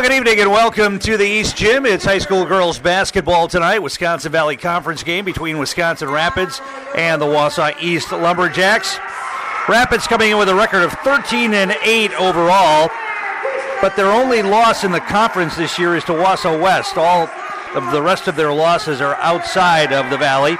Good evening and welcome to the East Gym. It's high school girls basketball tonight. Wisconsin Valley Conference game between Wisconsin Rapids and the Wausau East Lumberjacks. Rapids coming in with a record of 13 and 8 overall, but their only loss in the conference this year is to Wausau West. All of the rest of their losses are outside of the Valley.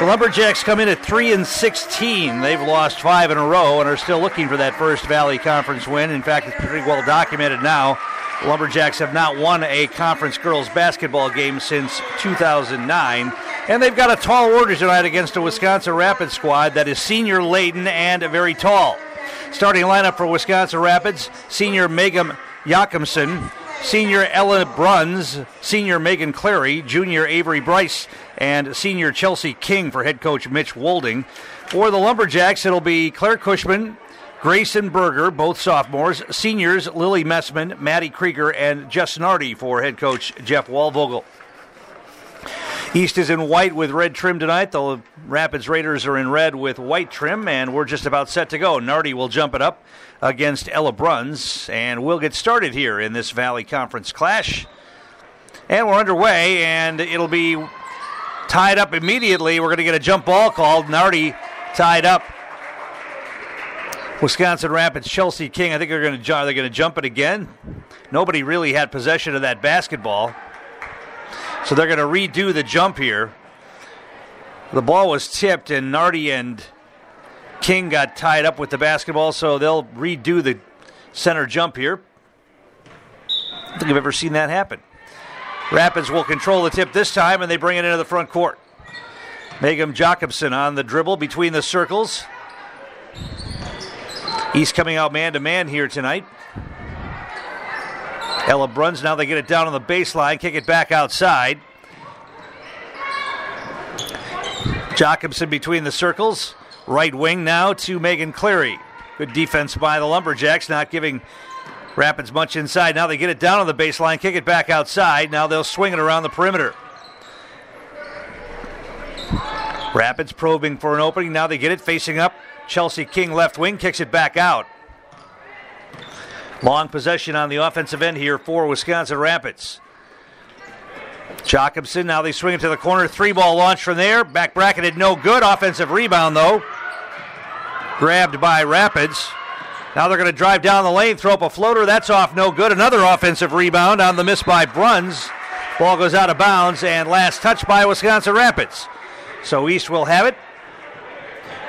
The Lumberjacks come in at 3 and 16. They've lost 5 in a row and are still looking for that first Valley Conference win. In fact, it's pretty well documented now Lumberjacks have not won a conference girls basketball game since 2009. And they've got a tall order tonight against a Wisconsin Rapids squad that is senior laden and very tall. Starting lineup for Wisconsin Rapids senior Megan Jakobsen, senior Ella Bruns, senior Megan Clary, junior Avery Bryce, and senior Chelsea King for head coach Mitch Wolding. For the Lumberjacks, it'll be Claire Cushman, Grayson Berger, both sophomores. Seniors, Lily Messman, Maddie Krieger, and Jess Nardi for head coach Jeff Walvogel. East is in white with red trim tonight. The Rapids Raiders are in red with white trim, and we're just about set to go. Nardi will jump it up against Ella Bruns, and we'll get started here in this Valley Conference clash. And we're underway, and it'll be tied up immediately. We're going to get a jump ball called. Nardi tied up Wisconsin Rapids, Chelsea King. I think they're going to they're going to jump it again. Nobody really had possession of that basketball, so they're going to redo the jump here. The ball was tipped, and Nardi and King got tied up with the basketball, so they'll redo the center jump here. I don't think I've ever seen that happen. Rapids will control the tip this time, and they bring it into the front court. Megan Jacobson on the dribble between the circles. He's coming out man to man here tonight. Ella Bruns, now they get it down on the baseline, kick it back outside. Jacobson between the circles. Right wing now to Megan Cleary. Good defense by the Lumberjacks, not giving Rapids much inside. Now they get it down on the baseline, kick it back outside. Now they'll swing it around the perimeter. Rapids probing for an opening. Now they get it facing up Chelsea King left wing kicks it back out. Long possession on the offensive end here for Wisconsin Rapids. Jacobson, now they swing it to the corner. Three ball launch from there. Back bracketed, no good. Offensive rebound, though. Grabbed by Rapids. Now they're going to drive down the lane, throw up a floater. That's off, no good. Another offensive rebound on the miss by Bruns. Ball goes out of bounds, and last touch by Wisconsin Rapids. So East will have it.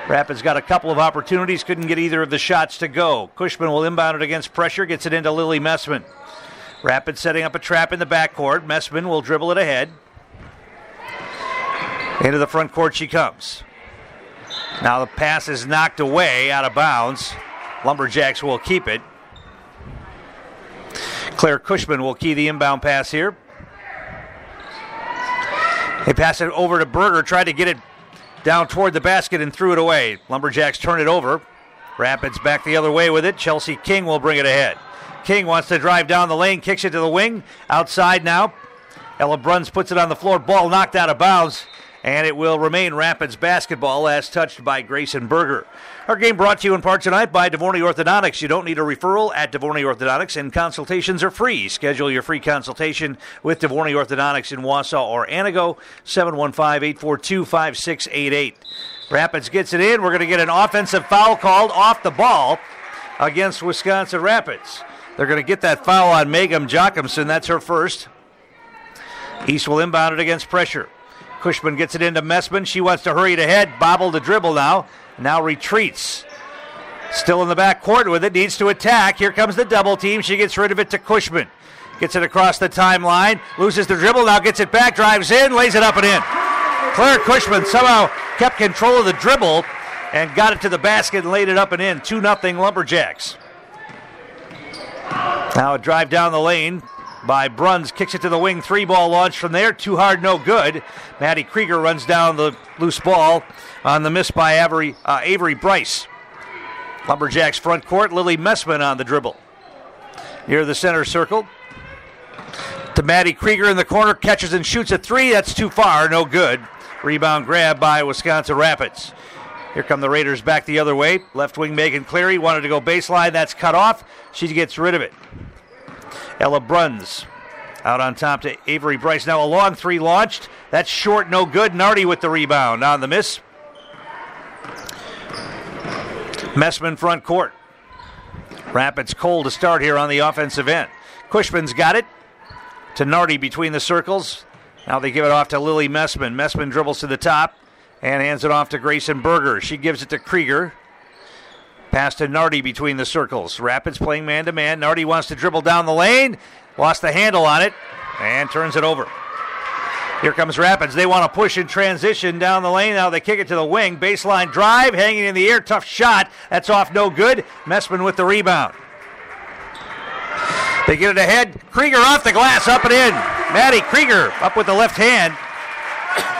Rapids got a couple of opportunities, couldn't get either of the shots to go. Cushman will inbound it against pressure, gets it into Lily Messman. Rapids setting up a trap in the backcourt. Messman will dribble it ahead. Into the front court she comes. Now the pass is knocked away out of bounds. Lumberjacks will keep it. Claire Cushman will key the inbound pass here. They pass it over to Berger, tried to get it down toward the basket and threw it away. Lumberjacks turn it over. Rapids back the other way with it. Chelsea King will bring it ahead. King wants to drive down the lane, kicks it to the wing. Outside now. Ella Bruns puts it on the floor. Ball knocked out of bounds. And it will remain Rapids basketball as touched by Grayson Berger. Our game brought to you in part tonight by Devorney Orthodontics. You don't need a referral at Devorney Orthodontics, and consultations are free. Schedule your free consultation with Devorney Orthodontics in Wausau or Antigo, 715 842 5688. Rapids gets it in. We're going to get an offensive foul called off the ball against Wisconsin Rapids. They're going to get that foul on Megan Jacobson. That's her first. East will inbound it against pressure. Cushman gets it into Messman. She wants to hurry it ahead. Bobble the dribble now. Now retreats. Still in the back court with it. Needs to attack. Here comes the double team. She gets rid of it to Cushman. Gets it across the timeline. Loses the dribble. Now gets it back. Drives in. Lays it up and in. Claire Cushman somehow kept control of the dribble and got it to the basket and laid it up and in. 2 0 Lumberjacks. Now a drive down the lane by Bruns. Kicks it to the wing. Three ball launch from there. Too hard, no good. Maddie Krieger runs down the loose ball on the miss by Avery, uh, Avery Bryce. Lumberjacks front court. Lily Messman on the dribble. Near the center circle. To Maddie Krieger in the corner. Catches and shoots a three. That's too far. No good. Rebound grab by Wisconsin Rapids. Here come the Raiders back the other way. Left wing Megan Cleary wanted to go baseline. That's cut off. She gets rid of it. Ella Bruns out on top to Avery Bryce. Now a long three launched. That's short, no good. Nardi with the rebound on the miss. Messman front court. Rapids cold to start here on the offensive end. Cushman's got it to Nardi between the circles. Now they give it off to Lily Messman. Messman dribbles to the top and hands it off to Grayson Berger. She gives it to Krieger. Pass to Nardi between the circles. Rapids playing man to man. Nardi wants to dribble down the lane. Lost the handle on it and turns it over. Here comes Rapids. They want to push in transition down the lane. Now they kick it to the wing. Baseline drive, hanging in the air. Tough shot. That's off no good. Messman with the rebound. They get it ahead. Krieger off the glass, up and in. Maddie Krieger up with the left hand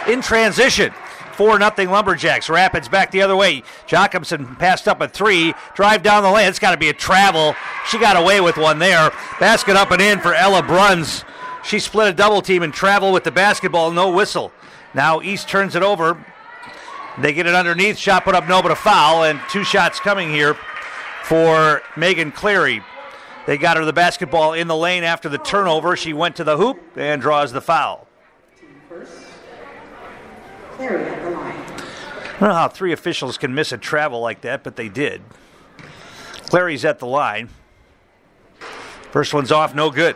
in transition. 4 nothing Lumberjacks. Rapids back the other way. Jacobson passed up a three. Drive down the lane. It's got to be a travel. She got away with one there. Basket up and in for Ella Bruns. She split a double team and travel with the basketball. No whistle. Now East turns it over. They get it underneath. Shot put up no, but a foul. And two shots coming here for Megan Cleary. They got her the basketball in the lane after the turnover. She went to the hoop and draws the foul. At the line. I don't know how three officials can miss a travel like that, but they did. Clary's at the line. First one's off, no good.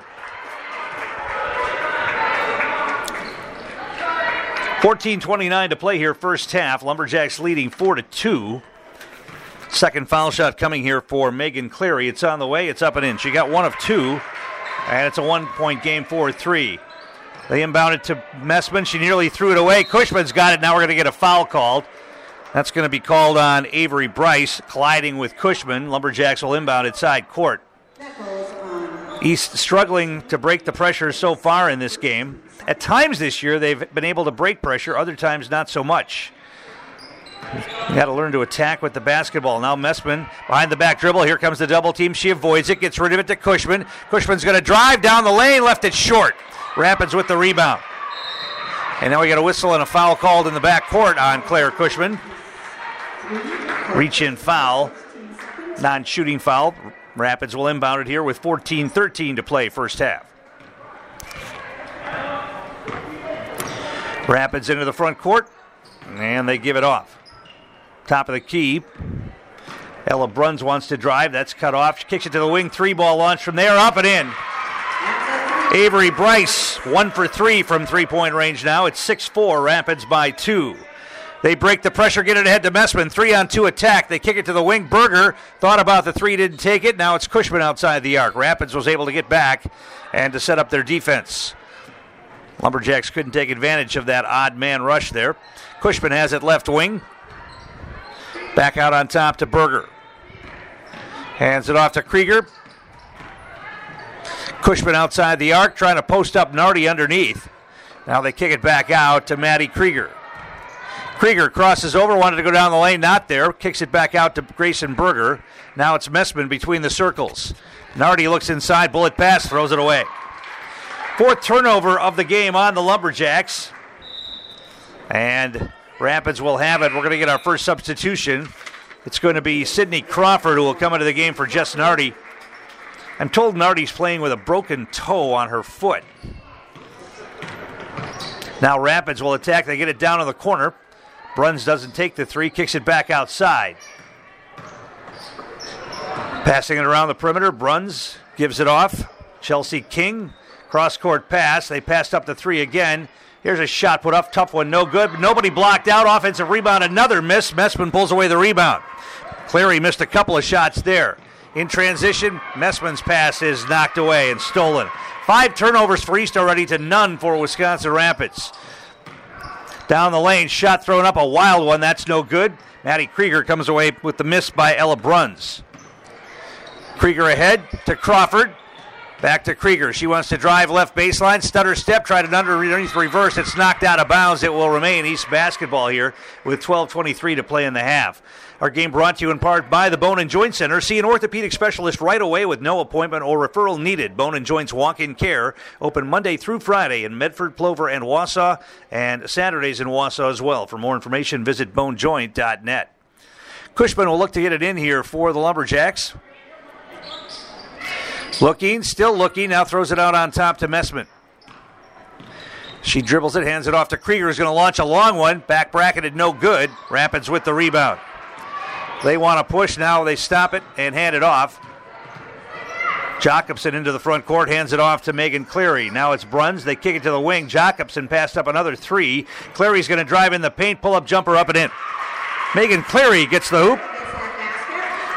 14:29 to play here, first half. Lumberjacks leading four to two. Second foul shot coming here for Megan Clary. It's on the way. It's up and in. She got one of two, and it's a one-point game, four-three. They inbound it to Messman. She nearly threw it away. Cushman's got it. Now we're going to get a foul called. That's going to be called on Avery Bryce, colliding with Cushman. Lumberjacks will inbound at side court. East struggling to break the pressure so far in this game. At times this year, they've been able to break pressure, other times, not so much. You got to learn to attack with the basketball. Now Messman behind the back dribble. Here comes the double team. She avoids it, gets rid of it to Cushman. Cushman's going to drive down the lane, left it short. Rapids with the rebound. And now we got a whistle and a foul called in the back court on Claire Cushman. Reach in foul, non shooting foul. Rapids will inbound it here with 14 13 to play first half. Rapids into the front court, and they give it off. Top of the key. Ella Bruns wants to drive. That's cut off. She kicks it to the wing. Three ball launch from there, up and in. Avery Bryce, one for three from three point range now. It's 6 4, Rapids by two. They break the pressure, get it ahead to Messman. Three on two attack. They kick it to the wing. Berger thought about the three, didn't take it. Now it's Cushman outside the arc. Rapids was able to get back and to set up their defense. Lumberjacks couldn't take advantage of that odd man rush there. Cushman has it left wing. Back out on top to Berger. Hands it off to Krieger. Cushman outside the arc, trying to post up Nardi underneath. Now they kick it back out to Maddie Krieger. Krieger crosses over, wanted to go down the lane, not there. Kicks it back out to Grayson Berger. Now it's Messman between the circles. Nardi looks inside, bullet pass, throws it away. Fourth turnover of the game on the Lumberjacks. And Rapids will have it. We're going to get our first substitution. It's going to be Sydney Crawford who will come into the game for Jess Nardi. I'm told Nardi's playing with a broken toe on her foot. Now Rapids will attack. They get it down in the corner. Bruns doesn't take the three, kicks it back outside. Passing it around the perimeter. Bruns gives it off. Chelsea King, cross court pass. They passed up the three again. Here's a shot put up, tough one, no good. Nobody blocked out. Offensive rebound, another miss. Messman pulls away the rebound. Clary missed a couple of shots there. In transition, Messman's pass is knocked away and stolen. Five turnovers for East already to none for Wisconsin Rapids. Down the lane, shot thrown up, a wild one. That's no good. Maddie Krieger comes away with the miss by Ella Bruns. Krieger ahead to Crawford. Back to Krieger. She wants to drive left baseline. Stutter step. Tried an underneath reverse. It's knocked out of bounds. It will remain East basketball here with 12.23 to play in the half. Our game brought to you in part by the Bone and Joint Center. See an orthopedic specialist right away with no appointment or referral needed. Bone and Joints Walk In Care open Monday through Friday in Medford, Plover, and Wausau, and Saturdays in Wausau as well. For more information, visit bonejoint.net. Cushman will look to get it in here for the Lumberjacks. Looking, still looking, now throws it out on top to Messman. She dribbles it, hands it off to Krieger, who's going to launch a long one. Back bracketed, no good. Rapids with the rebound. They want to push, now they stop it and hand it off. Jacobson into the front court, hands it off to Megan Cleary. Now it's Bruns. They kick it to the wing. Jacobson passed up another three. Cleary's going to drive in the paint, pull up jumper up and in. Megan Cleary gets the hoop.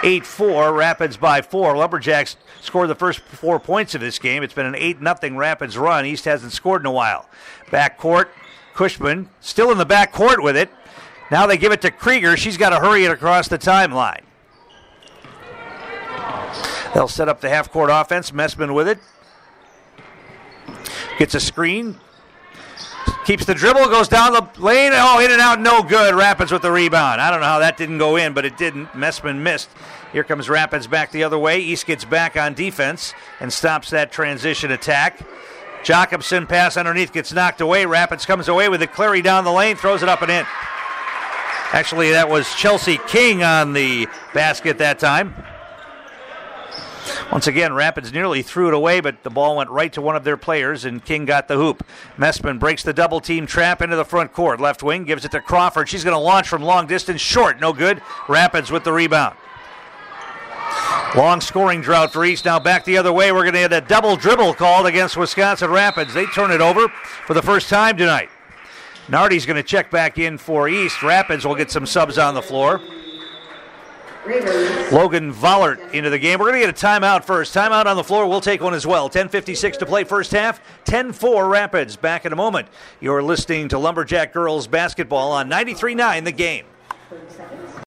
8 4, Rapids by 4. Lumberjacks scored the first four points of this game. It's been an 8 0 Rapids run. East hasn't scored in a while. Back court, Cushman still in the back court with it. Now they give it to Krieger. She's got to hurry it across the timeline. They'll set up the half court offense. Messman with it. Gets a screen. Keeps the dribble, goes down the lane. Oh, in and out, no good. Rapids with the rebound. I don't know how that didn't go in, but it didn't. Messman missed. Here comes Rapids back the other way. East gets back on defense and stops that transition attack. Jacobson pass underneath gets knocked away. Rapids comes away with it. Cleary down the lane, throws it up and in. Actually, that was Chelsea King on the basket that time. Once again, Rapids nearly threw it away, but the ball went right to one of their players, and King got the hoop. Messman breaks the double team trap into the front court. Left wing gives it to Crawford. She's going to launch from long distance, short, no good. Rapids with the rebound. Long scoring drought for East. Now back the other way. We're going to get a double dribble called against Wisconsin Rapids. They turn it over for the first time tonight. Nardi's going to check back in for East. Rapids will get some subs on the floor. Logan Vollert into the game. We're going to get a timeout first. Timeout on the floor. We'll take one as well. 10.56 to play first half. 10 4 Rapids. Back in a moment. You're listening to Lumberjack Girls Basketball on 93.9 the game.